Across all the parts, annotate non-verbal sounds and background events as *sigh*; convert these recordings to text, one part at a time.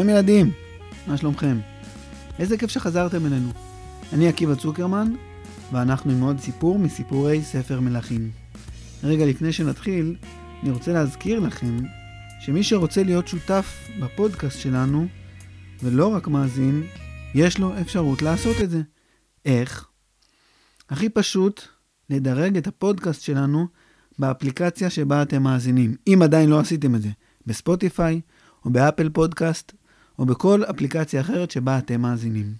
שלום ילדים, מה שלומכם? איזה כיף שחזרתם אלינו. אני עקיבא צוקרמן, ואנחנו עם עוד סיפור מסיפורי ספר מלכים. רגע לפני שנתחיל, אני רוצה להזכיר לכם שמי שרוצה להיות שותף בפודקאסט שלנו, ולא רק מאזין, יש לו אפשרות לעשות את זה. איך? הכי פשוט, לדרג את הפודקאסט שלנו באפליקציה שבה אתם מאזינים, אם עדיין לא עשיתם את זה, בספוטיפיי, או באפל פודקאסט, או בכל אפליקציה אחרת שבה אתם מאזינים.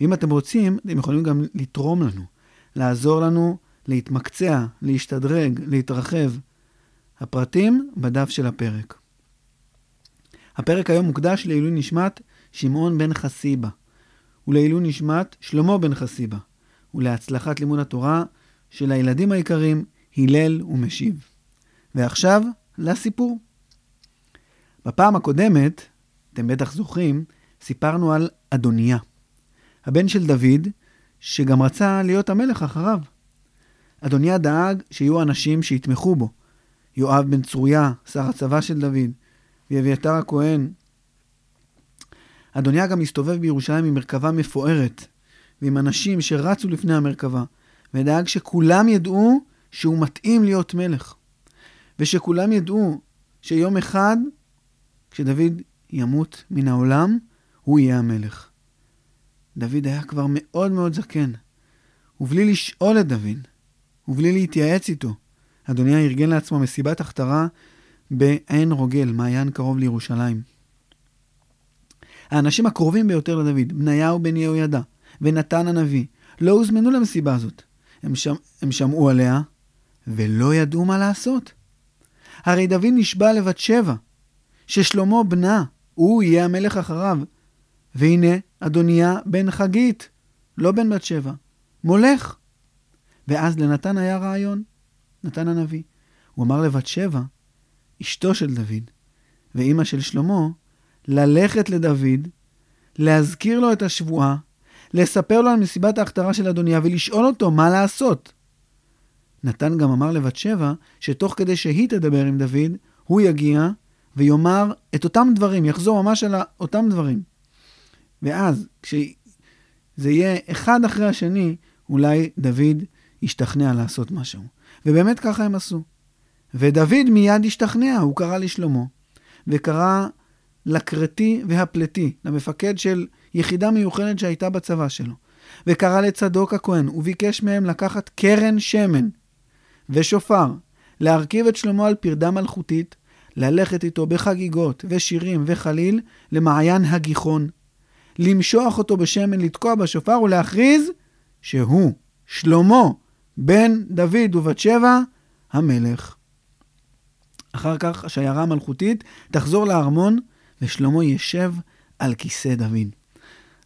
ואם אתם רוצים, אתם יכולים גם לתרום לנו, לעזור לנו להתמקצע, להשתדרג, להתרחב. הפרטים בדף של הפרק. הפרק היום מוקדש לעילוי נשמת שמעון בן חסיבה, ולעילוי נשמת שלמה בן חסיבה, ולהצלחת לימוד התורה של הילדים היקרים הלל ומשיב. ועכשיו, לסיפור. בפעם הקודמת, אתם בטח זוכרים, סיפרנו על אדוניה, הבן של דוד, שגם רצה להיות המלך אחריו. אדוניה דאג שיהיו אנשים שיתמכו בו. יואב בן צרויה, שר הצבא של דוד, ואביתר הכהן. אדוניה גם הסתובב בירושלים עם מרכבה מפוארת, ועם אנשים שרצו לפני המרכבה, ודאג שכולם ידעו שהוא מתאים להיות מלך. ושכולם ידעו שיום אחד, כשדוד ימות מן העולם, הוא יהיה המלך. דוד היה כבר מאוד מאוד זקן, ובלי לשאול את דוד, ובלי להתייעץ איתו, אדוני ארגן לעצמו מסיבת הכתרה בעין רוגל, מעיין קרוב לירושלים. האנשים הקרובים ביותר לדוד, בניהו בן יהוידע ונתן הנביא, לא הוזמנו למסיבה הזאת. הם, שמ... הם שמעו עליה ולא ידעו מה לעשות. הרי דוד נשבע לבת שבע, ששלמה בנה, הוא יהיה המלך אחריו. והנה, אדוניה בן חגית, לא בן בת שבע, מולך. ואז לנתן היה רעיון, נתן הנביא. הוא אמר לבת שבע, אשתו של דוד, ואימא של שלמה, ללכת לדוד, להזכיר לו את השבועה, לספר לו על מסיבת ההכתרה של אדוניה ולשאול אותו מה לעשות. נתן גם אמר לבת שבע, שתוך כדי שהיא תדבר עם דוד, הוא יגיע ויאמר את אותם דברים, יחזור ממש על אותם דברים. ואז, כשזה יהיה אחד אחרי השני, אולי דוד ישתכנע לעשות משהו. ובאמת ככה הם עשו. ודוד מיד השתכנע, הוא קרא לשלמה, וקרא לקרתי והפלתי, למפקד של יחידה מיוחדת שהייתה בצבא שלו, וקרא לצדוק הכהן, וביקש מהם לקחת קרן שמן ושופר, להרכיב את שלמה על פרדה מלכותית, ללכת איתו בחגיגות ושירים וחליל למעיין הגיחון, למשוח אותו בשמן, לתקוע בשופר ולהכריז שהוא, שלמה, בן דוד ובת שבע, המלך. אחר כך השיירה המלכותית תחזור לארמון, ושלמה ישב על כיסא דוד.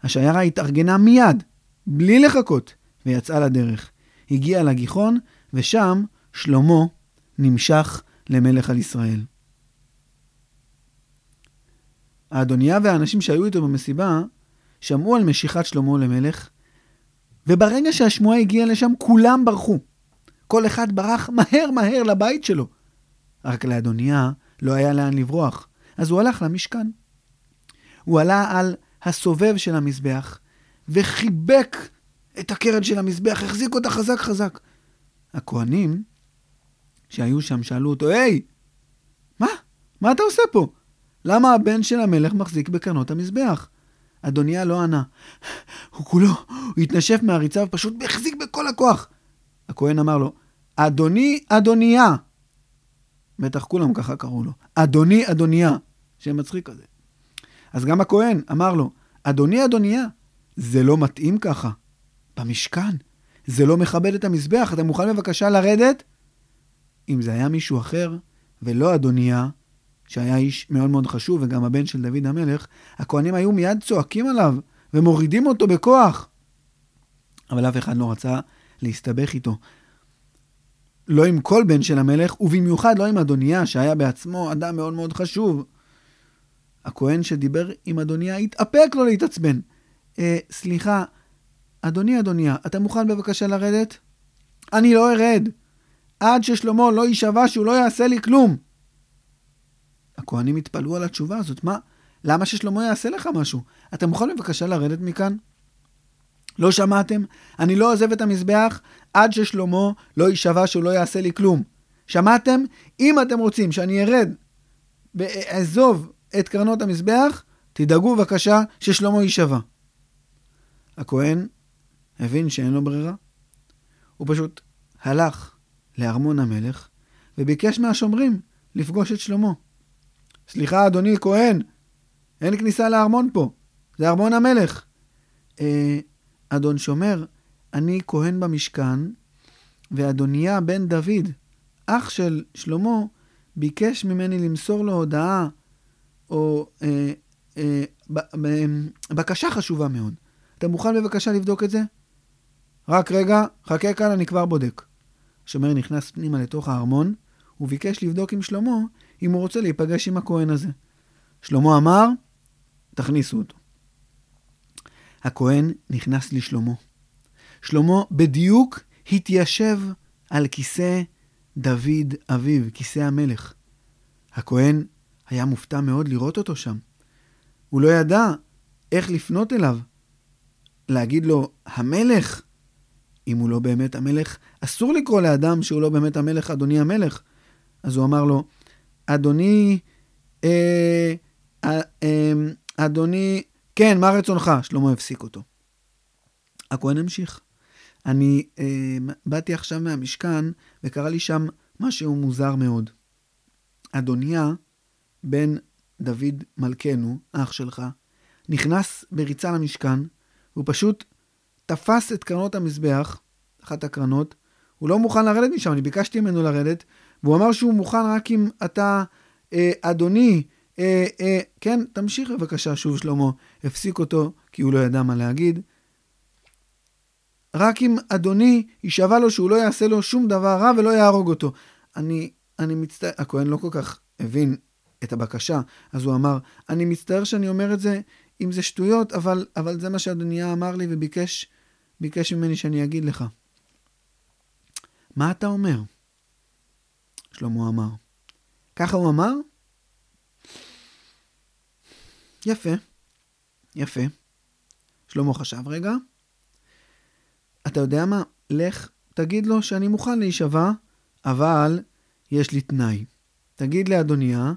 השיירה התארגנה מיד, בלי לחכות, ויצאה לדרך. הגיעה לגיחון, ושם שלמה נמשך למלך על ישראל. האדוניה והאנשים שהיו איתו במסיבה שמעו על משיכת שלמה למלך, וברגע שהשמועה הגיעה לשם, כולם ברחו. כל אחד ברח מהר מהר לבית שלו. רק לאדוניה לא היה לאן לברוח, אז הוא הלך למשכן. הוא עלה על הסובב של המזבח, וחיבק את הקרן של המזבח, החזיק אותה חזק חזק. הכהנים שהיו שם שאלו אותו, היי, מה? מה אתה עושה פה? למה הבן של המלך מחזיק בקרנות המזבח? אדוניה לא ענה. הוא כולו, הוא התנשף מהריצה ופשוט החזיק בכל הכוח. הכהן אמר לו, אדוני, אדוניה. בטח כולם ככה קראו לו. אדוני, אדוניה. שם מצחיק כזה. אז גם הכהן אמר לו, אדוני, אדוניה, זה לא מתאים ככה. במשכן. זה לא מכבד את המזבח, אתה מוכן בבקשה לרדת? אם זה היה מישהו אחר, ולא אדוניה, שהיה איש מאוד מאוד חשוב, וגם הבן של דוד המלך, הכהנים היו מיד צועקים עליו ומורידים אותו בכוח. אבל אף אחד לא רצה להסתבך איתו. לא עם כל בן של המלך, ובמיוחד לא עם אדוניה, שהיה בעצמו אדם מאוד מאוד חשוב. הכהן שדיבר עם אדוניה התאפק לו להתעצבן. אה, סליחה, אדוני אדוניה, אתה מוכן בבקשה לרדת? אני לא ארד. עד ששלמה לא יישבע שהוא לא יעשה לי כלום. הכהנים התפלאו על התשובה הזאת. מה, למה ששלמה יעשה לך משהו? אתה מוכן בבקשה לרדת מכאן? לא שמעתם? אני לא עוזב את המזבח עד ששלמה לא יישבע שהוא לא יעשה לי כלום. שמעתם? אם אתם רוצים שאני ארד ואעזוב את קרנות המזבח, תדאגו בבקשה ששלמה יישבע. הכהן הבין שאין לו ברירה. הוא פשוט הלך לארמון המלך וביקש מהשומרים לפגוש את שלמה. סליחה, אדוני כהן, אין כניסה לארמון פה, זה ארמון המלך. אה, אדון שומר, אני כהן במשכן, ואדוניה בן דוד, אח של שלמה, ביקש ממני למסור לו הודעה, או אה, אה, ב, ב, בקשה חשובה מאוד. אתה מוכן בבקשה לבדוק את זה? רק רגע, חכה כאן, אני כבר בודק. השומר נכנס פנימה לתוך הארמון, וביקש לבדוק עם שלמה אם הוא רוצה להיפגש עם הכהן הזה. שלמה אמר, תכניסו אותו. הכהן נכנס לשלמה. שלמה בדיוק התיישב על כיסא דוד אביו, כיסא המלך. הכהן היה מופתע מאוד לראות אותו שם. הוא לא ידע איך לפנות אליו. להגיד לו, המלך? אם הוא לא באמת המלך, אסור לקרוא לאדם שהוא לא באמת המלך, אדוני המלך. אז הוא אמר לו, אדוני, אה, אה, אה, אדוני, כן, מה רצונך? שלמה הפסיק אותו. הכהן המשיך. אני אה, באתי עכשיו מהמשכן, וקרה לי שם משהו מוזר מאוד. אדוניה, בן דוד מלכנו, אח שלך, נכנס בריצה למשכן, והוא פשוט תפס את קרנות המזבח, אחת הקרנות, הוא לא מוכן לרדת משם, אני ביקשתי ממנו לרדת, והוא אמר שהוא מוכן רק אם אתה, אה, אדוני, אה, אה, כן, תמשיך בבקשה, שוב שלמה, הפסיק אותו, כי הוא לא ידע מה להגיד. רק אם אדוני יישבע לו שהוא לא יעשה לו שום דבר רע ולא יהרוג אותו. אני, אני מצטער, הכהן לא כל כך הבין את הבקשה, אז הוא אמר, אני מצטער שאני אומר את זה, אם זה שטויות, אבל, אבל זה מה שאדוניה אמר לי וביקש ביקש ממני שאני אגיד לך. מה אתה אומר? שלמה אמר. ככה הוא אמר? יפה, יפה. שלמה חשב רגע. אתה יודע מה? לך, תגיד לו שאני מוכן להישבע, אבל יש לי תנאי. תגיד לאדוניה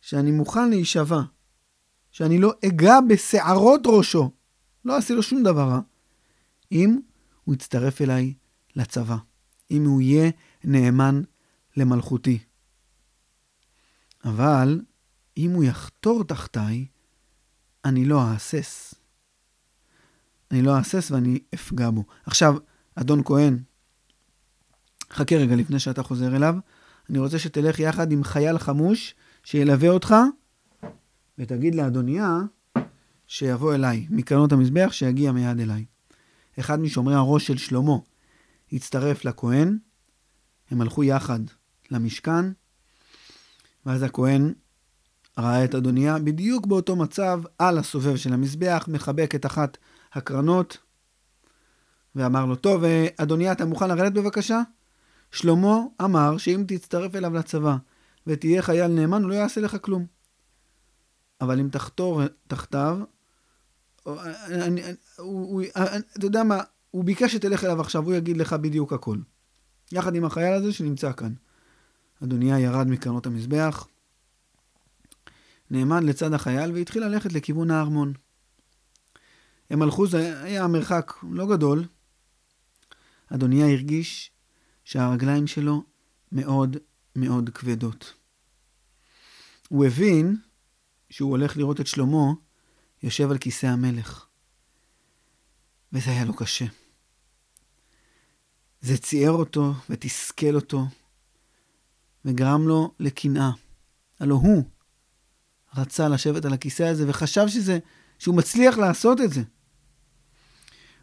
שאני מוכן להישבע, שאני לא אגע בשערות ראשו, לא אעשה לו שום דבר רע, אם הוא יצטרף אליי לצבא, אם הוא יהיה נאמן למלכותי. אבל אם הוא יחתור תחתיי, אני לא אהסס. אני לא אהסס ואני אפגע בו. עכשיו, אדון כהן, חכה רגע לפני שאתה חוזר אליו. אני רוצה שתלך יחד עם חייל חמוש שילווה אותך, ותגיד לאדוניה שיבוא אליי, מקרנות המזבח, שיגיע מיד אליי. אחד משומרי הראש של שלמה הצטרף לכהן, הם הלכו יחד למשכן, ואז הכהן ראה את אדוניה בדיוק באותו מצב, על הסובב של המזבח, מחבק את אחת הקרנות, ואמר לו, טוב, אדוניה, אתה מוכן לרדת בבקשה? שלמה אמר שאם תצטרף אליו לצבא ותהיה חייל נאמן, הוא לא יעשה לך כלום. אבל אם תחתור תחתיו, אני, אני, הוא, אני, אתה יודע מה, הוא ביקש שתלך אליו עכשיו, הוא יגיד לך בדיוק הכל. יחד עם החייל הזה שנמצא כאן. אדוניה ירד מקרנות המזבח, נעמד לצד החייל והתחיל ללכת לכיוון הארמון. הם הלכו, זה היה מרחק לא גדול. אדוניה הרגיש שהרגליים שלו מאוד מאוד כבדות. הוא הבין שהוא הולך לראות את שלמה יושב על כיסא המלך. וזה היה לו קשה. זה ציער אותו ותסכל אותו, וגרם לו לקנאה. הלא הוא רצה לשבת על הכיסא הזה וחשב שזה, שהוא מצליח לעשות את זה.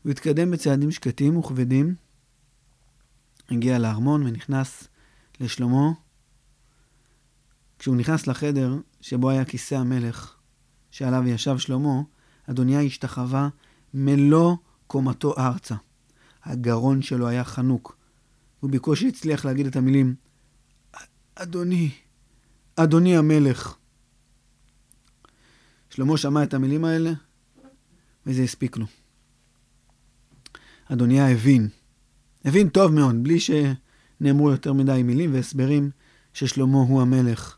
הוא התקדם בצעדים שקטים וכבדים, הגיע לארמון ונכנס לשלמה. כשהוא נכנס לחדר שבו היה כיסא המלך, שעליו ישב שלמה, אדוניה השתחווה מלוא קומתו ארצה. הגרון שלו היה חנוק. הוא בקושי הצליח להגיד את המילים, אדוני, אדוני המלך. שלמה שמע את המילים האלה, וזה הספיק לו. אדוניה הבין, הבין טוב מאוד, בלי שנאמרו יותר מדי מילים והסברים, ששלמה הוא המלך,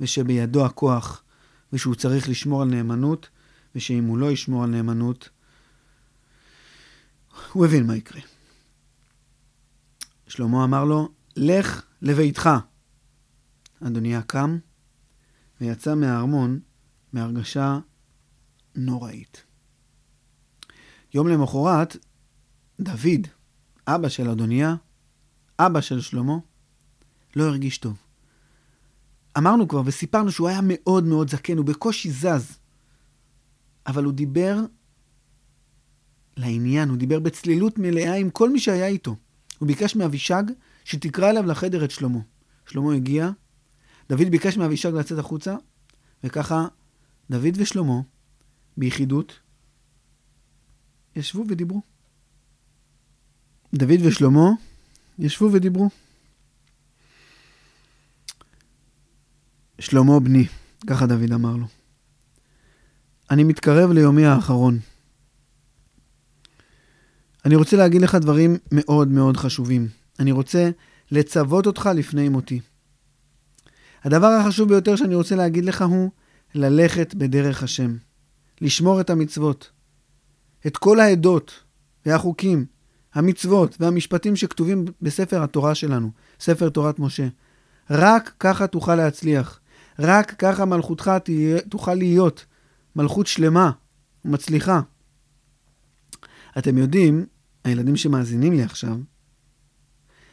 ושבידו הכוח, ושהוא צריך לשמור על נאמנות, ושאם הוא לא ישמור על נאמנות, הוא הבין מה יקרה. שלמה אמר לו, לך לביתך. אדוניה קם ויצא מהארמון בהרגשה נוראית. יום למחרת, דוד, אבא של אדוניה, אבא של שלמה, לא הרגיש טוב. אמרנו כבר וסיפרנו שהוא היה מאוד מאוד זקן, הוא בקושי זז. אבל הוא דיבר לעניין, הוא דיבר בצלילות מלאה עם כל מי שהיה איתו. הוא ביקש מאבישג שתקרא אליו לחדר את שלמה. שלמה הגיע, דוד ביקש מאבישג לצאת החוצה, וככה דוד ושלמה, ביחידות, ישבו ודיברו. דוד ושלמה ישבו ודיברו. שלמה בני, ככה דוד אמר לו. אני מתקרב ליומי האחרון. אני רוצה להגיד לך דברים מאוד מאוד חשובים. אני רוצה לצוות אותך לפני מותי. הדבר החשוב ביותר שאני רוצה להגיד לך הוא ללכת בדרך השם, לשמור את המצוות, את כל העדות והחוקים, המצוות והמשפטים שכתובים בספר התורה שלנו, ספר תורת משה. רק ככה תוכל להצליח. רק ככה מלכותך תוכל להיות מלכות שלמה ומצליחה. אתם יודעים, הילדים שמאזינים לי עכשיו,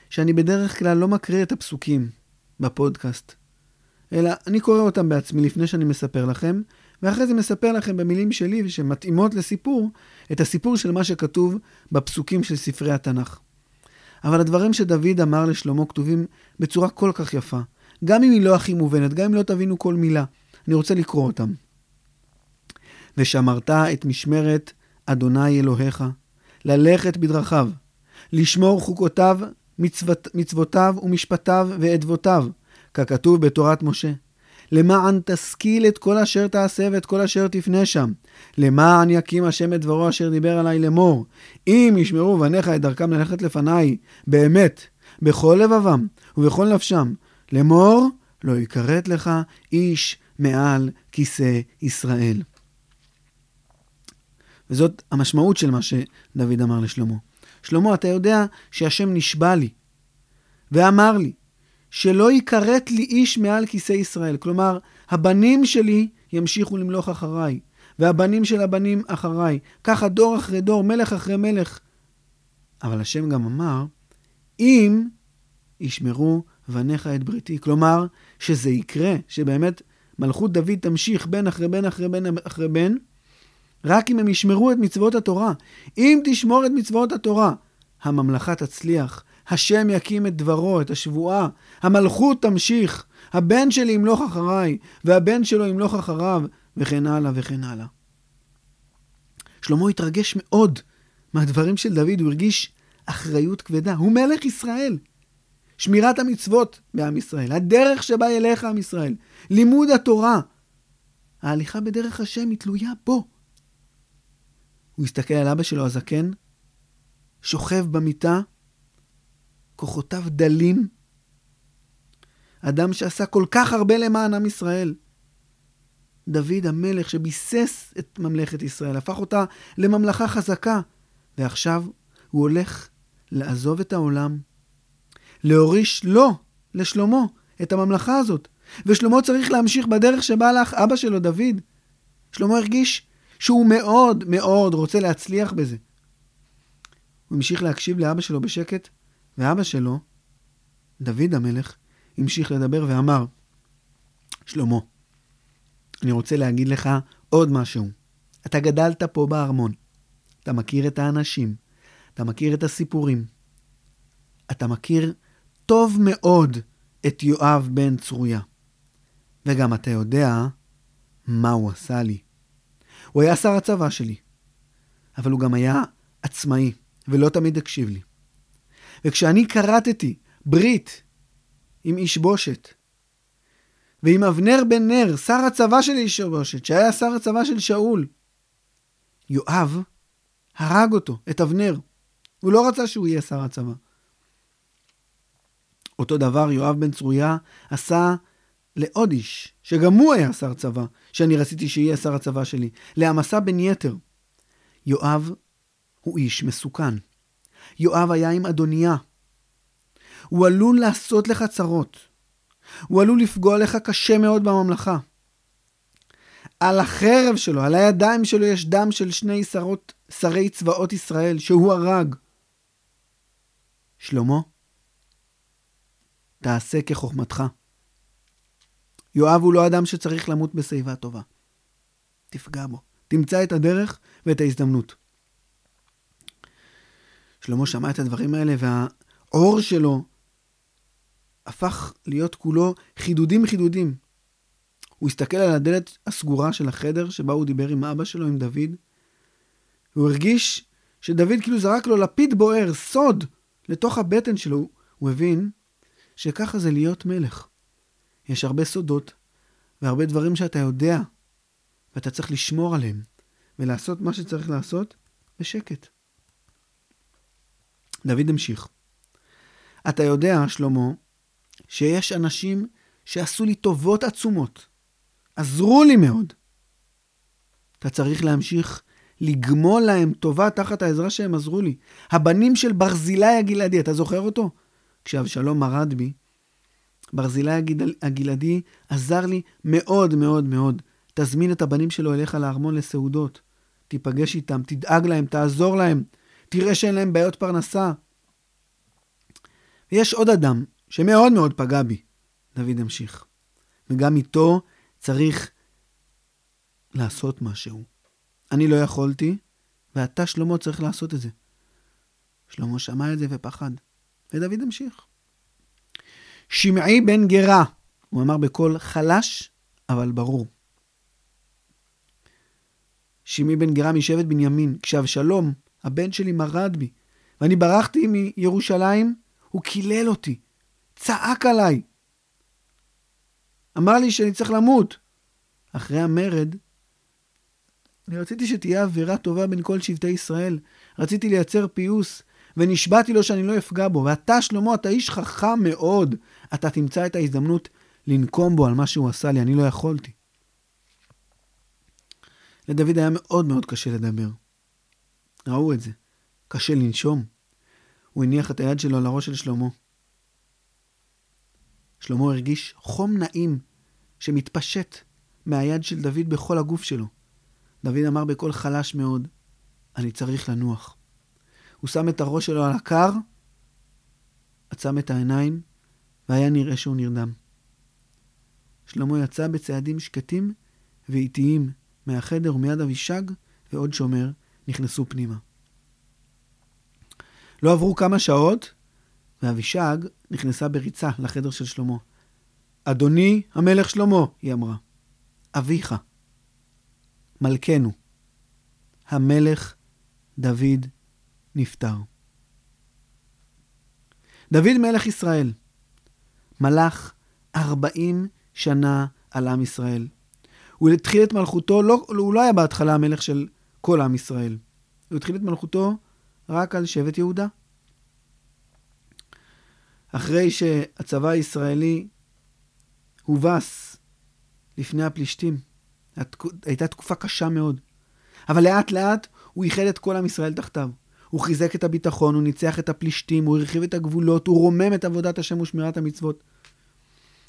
שאני בדרך כלל לא מקריא את הפסוקים בפודקאסט, אלא אני קורא אותם בעצמי לפני שאני מספר לכם, ואחרי זה מספר לכם במילים שלי שמתאימות לסיפור, את הסיפור של מה שכתוב בפסוקים של ספרי התנ"ך. אבל הדברים שדוד אמר לשלמה כתובים בצורה כל כך יפה, גם אם היא לא הכי מובנת, גם אם לא תבינו כל מילה. אני רוצה לקרוא אותם. ושמרת את משמרת אדוני אלוהיך, ללכת בדרכיו, לשמור חוקותיו, מצוות, מצוותיו ומשפטיו ואדבותיו, ככתוב בתורת משה. למען תשכיל את כל אשר תעשה ואת כל אשר תפנה שם. למען יקים השם את דברו אשר דיבר עלי לאמור. אם ישמרו בניך את דרכם ללכת לפניי, באמת, בכל לבבם ובכל נפשם, לאמור, לא יכרת לך איש מעל כיסא ישראל. וזאת המשמעות של מה שדוד אמר לשלמה. שלמה, אתה יודע שהשם נשבע לי ואמר לי שלא יכרת לי איש מעל כיסא ישראל. כלומר, הבנים שלי ימשיכו למלוך אחריי, והבנים של הבנים אחריי. ככה דור אחרי דור, מלך אחרי מלך. אבל השם גם אמר, אם ישמרו בניך את בריתי. כלומר, שזה יקרה, שבאמת מלכות דוד תמשיך בן אחרי בן אחרי בן אחרי בן, רק אם הם ישמרו את מצוות התורה. אם תשמור את מצוות התורה, הממלכה תצליח, השם יקים את דברו, את השבועה, המלכות תמשיך, הבן שלי ימלוך אחריי, והבן שלו ימלוך אחריו, וכן הלאה וכן הלאה. שלמה התרגש מאוד מהדברים של דוד, הוא הרגיש אחריות כבדה. הוא מלך ישראל. שמירת המצוות בעם ישראל, הדרך שבה ילך עם ישראל, לימוד התורה. ההליכה בדרך השם היא תלויה בו. הוא הסתכל על אבא שלו הזקן, שוכב במיטה, כוחותיו דלים. אדם שעשה כל כך הרבה למען עם ישראל. דוד המלך שביסס את ממלכת ישראל, הפך אותה לממלכה חזקה, ועכשיו הוא הולך לעזוב את העולם להוריש לו, לשלמה, את הממלכה הזאת. ושלמה צריך להמשיך בדרך שבה הלך אבא שלו, דוד. שלמה הרגיש שהוא מאוד מאוד רוצה להצליח בזה. הוא המשיך להקשיב לאבא שלו בשקט, ואבא שלו, דוד המלך, המשיך לדבר ואמר, שלמה, אני רוצה להגיד לך עוד משהו. אתה גדלת פה בארמון. אתה מכיר את האנשים, אתה מכיר את הסיפורים. אתה מכיר טוב מאוד את יואב בן צרויה. וגם אתה יודע מה הוא עשה לי. הוא היה שר הצבא שלי, אבל הוא גם היה עצמאי, ולא תמיד הקשיב לי. וכשאני כרתתי ברית עם איש בושת, ועם אבנר בן נר, שר הצבא של איש בושת, שהיה שר הצבא של שאול. יואב הרג אותו, את אבנר. הוא לא רצה שהוא יהיה שר הצבא. אותו דבר יואב בן צרויה עשה לעוד איש, שגם הוא היה שר צבא, שאני רציתי שיהיה שר הצבא שלי, לעמסה בן יתר. יואב הוא איש מסוכן. יואב היה עם אדוניה. הוא עלול לעשות לך צרות. הוא עלול לפגוע לך קשה מאוד בממלכה. על החרב שלו, על הידיים שלו יש דם של שני שרות, שרי צבאות ישראל, שהוא הרג. שלמה, תעשה כחוכמתך. יואב הוא לא אדם שצריך למות בשיבה טובה. תפגע בו. תמצא את הדרך ואת ההזדמנות. שלמה שמע את הדברים האלה, והאור שלו הפך להיות כולו חידודים חידודים. הוא הסתכל על הדלת הסגורה של החדר שבה הוא דיבר עם אבא שלו, עם דוד, והוא הרגיש שדוד כאילו זרק לו לפיד בוער, סוד, לתוך הבטן שלו. הוא הבין שככה זה להיות מלך. יש הרבה סודות והרבה דברים שאתה יודע, ואתה צריך לשמור עליהם, ולעשות מה שצריך לעשות בשקט. דוד המשיך. אתה יודע, שלמה, שיש אנשים שעשו לי טובות עצומות, עזרו לי מאוד. אתה צריך להמשיך לגמול להם טובה תחת העזרה שהם עזרו לי. הבנים של ברזילי הגלעדי, אתה זוכר אותו? כשאבשלום מרד בי, ברזילי הגלעדי עזר לי מאוד מאוד מאוד. תזמין את הבנים שלו אליך לארמון לסעודות. תיפגש איתם, תדאג להם, תעזור להם, תראה שאין להם בעיות פרנסה. ויש עוד אדם שמאוד מאוד פגע בי, דוד המשיך. וגם איתו צריך לעשות משהו. אני לא יכולתי, ואתה, שלמה, צריך לעשות את זה. שלמה שמע את זה ופחד, ודוד המשיך. שמעי בן גרה, הוא אמר בקול חלש, אבל ברור. שמעי בן גרה משבט בנימין, כשאבשלום, הבן שלי, מרד בי, ואני ברחתי מירושלים, הוא קילל אותי, צעק עליי. אמר לי שאני צריך למות. אחרי המרד, אני רציתי שתהיה אווירה טובה בין כל שבטי ישראל. רציתי לייצר פיוס, ונשבעתי לו שאני לא אפגע בו. ואתה, שלמה, אתה איש חכם מאוד. אתה תמצא את ההזדמנות לנקום בו על מה שהוא עשה לי, אני לא יכולתי. לדוד היה מאוד מאוד קשה לדבר. ראו את זה. קשה לנשום. הוא הניח את היד שלו על הראש של שלמה. שלמה הרגיש חום נעים שמתפשט מהיד של דוד בכל הגוף שלו. דוד אמר בקול חלש מאוד, אני צריך לנוח. הוא שם את הראש שלו על הקר, עצם את העיניים, והיה נראה שהוא נרדם. שלמה יצא בצעדים שקטים ואיטיים מהחדר ומיד אבישג ועוד שומר נכנסו פנימה. לא עברו כמה שעות, ואבישג נכנסה בריצה לחדר של שלמה. אדוני המלך שלמה, היא אמרה, אביך, מלכנו, המלך דוד נפטר. דוד מלך ישראל מלך ארבעים שנה על עם ישראל. הוא התחיל את מלכותו, לא, הוא לא היה בהתחלה המלך של כל עם ישראל. הוא התחיל את מלכותו רק על שבט יהודה. אחרי שהצבא הישראלי הובס לפני הפלישתים, הייתה תקופה קשה מאוד. אבל לאט לאט הוא איחד את כל עם ישראל תחתיו. הוא חיזק את הביטחון, הוא ניצח את הפלישתים, הוא הרחיב את הגבולות, הוא רומם את עבודת השם ושמירת המצוות.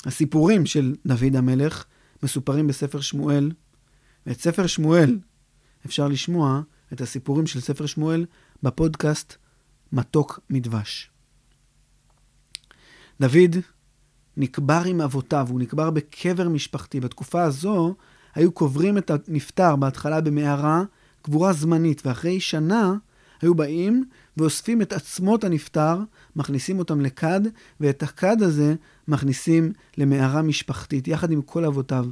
הסיפורים של דוד המלך מסופרים בספר שמואל, ואת ספר שמואל אפשר לשמוע את הסיפורים של ספר שמואל בפודקאסט מתוק מדבש. דוד נקבר עם אבותיו, הוא נקבר בקבר משפחתי. בתקופה הזו היו קוברים את הנפטר בהתחלה במערה, קבורה זמנית, ואחרי שנה היו באים ואוספים את עצמות הנפטר, מכניסים אותם לכד, ואת הכד הזה מכניסים למערה משפחתית, יחד עם כל אבותיו.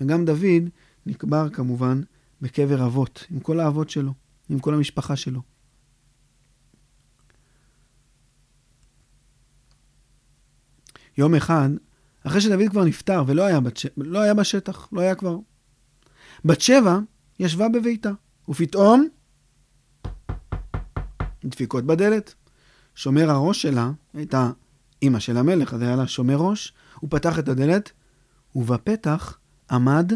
וגם דוד נקבר כמובן בקבר אבות, עם כל האבות שלו, עם כל המשפחה שלו. יום אחד אחרי שדוד כבר נפטר ולא היה, בת... לא היה בשטח, לא היה כבר. בת שבע ישבה בביתה, ופתאום דפיקות בדלת. שומר הראש שלה הייתה אימא של המלך, אז היה לה שומר ראש, הוא פתח את הדלת, ובפתח עמד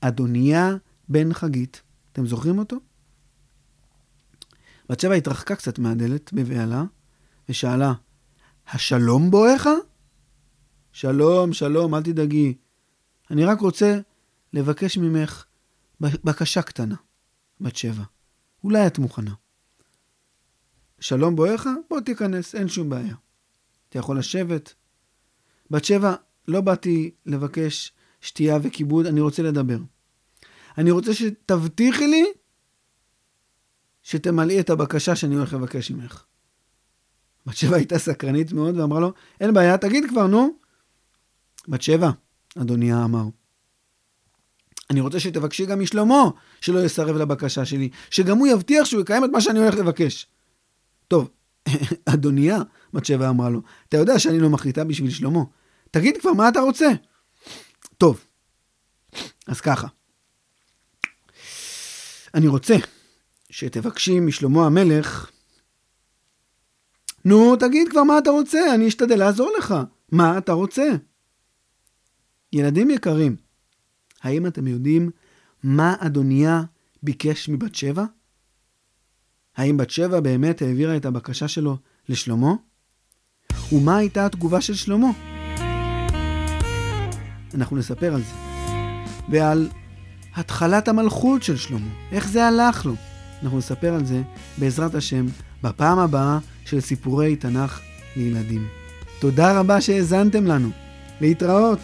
אדוניה בן חגית. אתם זוכרים אותו? בת שבע התרחקה קצת מהדלת בבהלה, ושאלה, השלום בואך? שלום, שלום, אל תדאגי. אני רק רוצה לבקש ממך בקשה קטנה, בת שבע. אולי את מוכנה. שלום בואך? בוא תיכנס, אין שום בעיה. אתה יכול לשבת. בת שבע, לא באתי לבקש שתייה וכיבוד, אני רוצה לדבר. אני רוצה שתבטיחי לי שתמלאי את הבקשה שאני הולך לבקש ממך. בת שבע הייתה סקרנית מאוד ואמרה לו, אין בעיה, תגיד כבר, נו. בת שבע, אדוני אמר, אני רוצה שתבקשי גם משלמה שלא יסרב לבקשה שלי, שגם הוא יבטיח שהוא יקיים את מה שאני הולך לבקש. טוב, *laughs* אדוניה, בת שבע אמרה לו, אתה יודע שאני לא מחליטה בשביל שלמה. תגיד כבר, מה אתה רוצה? טוב, אז ככה. אני רוצה שתבקשי משלמה המלך, נו, תגיד כבר מה אתה רוצה, אני אשתדל לעזור לך. מה אתה רוצה? ילדים יקרים, האם אתם יודעים מה אדוניה ביקש מבת שבע? האם בת שבע באמת העבירה את הבקשה שלו לשלמה? ומה הייתה התגובה של שלמה? אנחנו נספר על זה. ועל התחלת המלכות של שלמה, איך זה הלך לו. אנחנו נספר על זה, בעזרת השם, בפעם הבאה של סיפורי תנ"ך לילדים. תודה רבה שהאזנתם לנו. להתראות.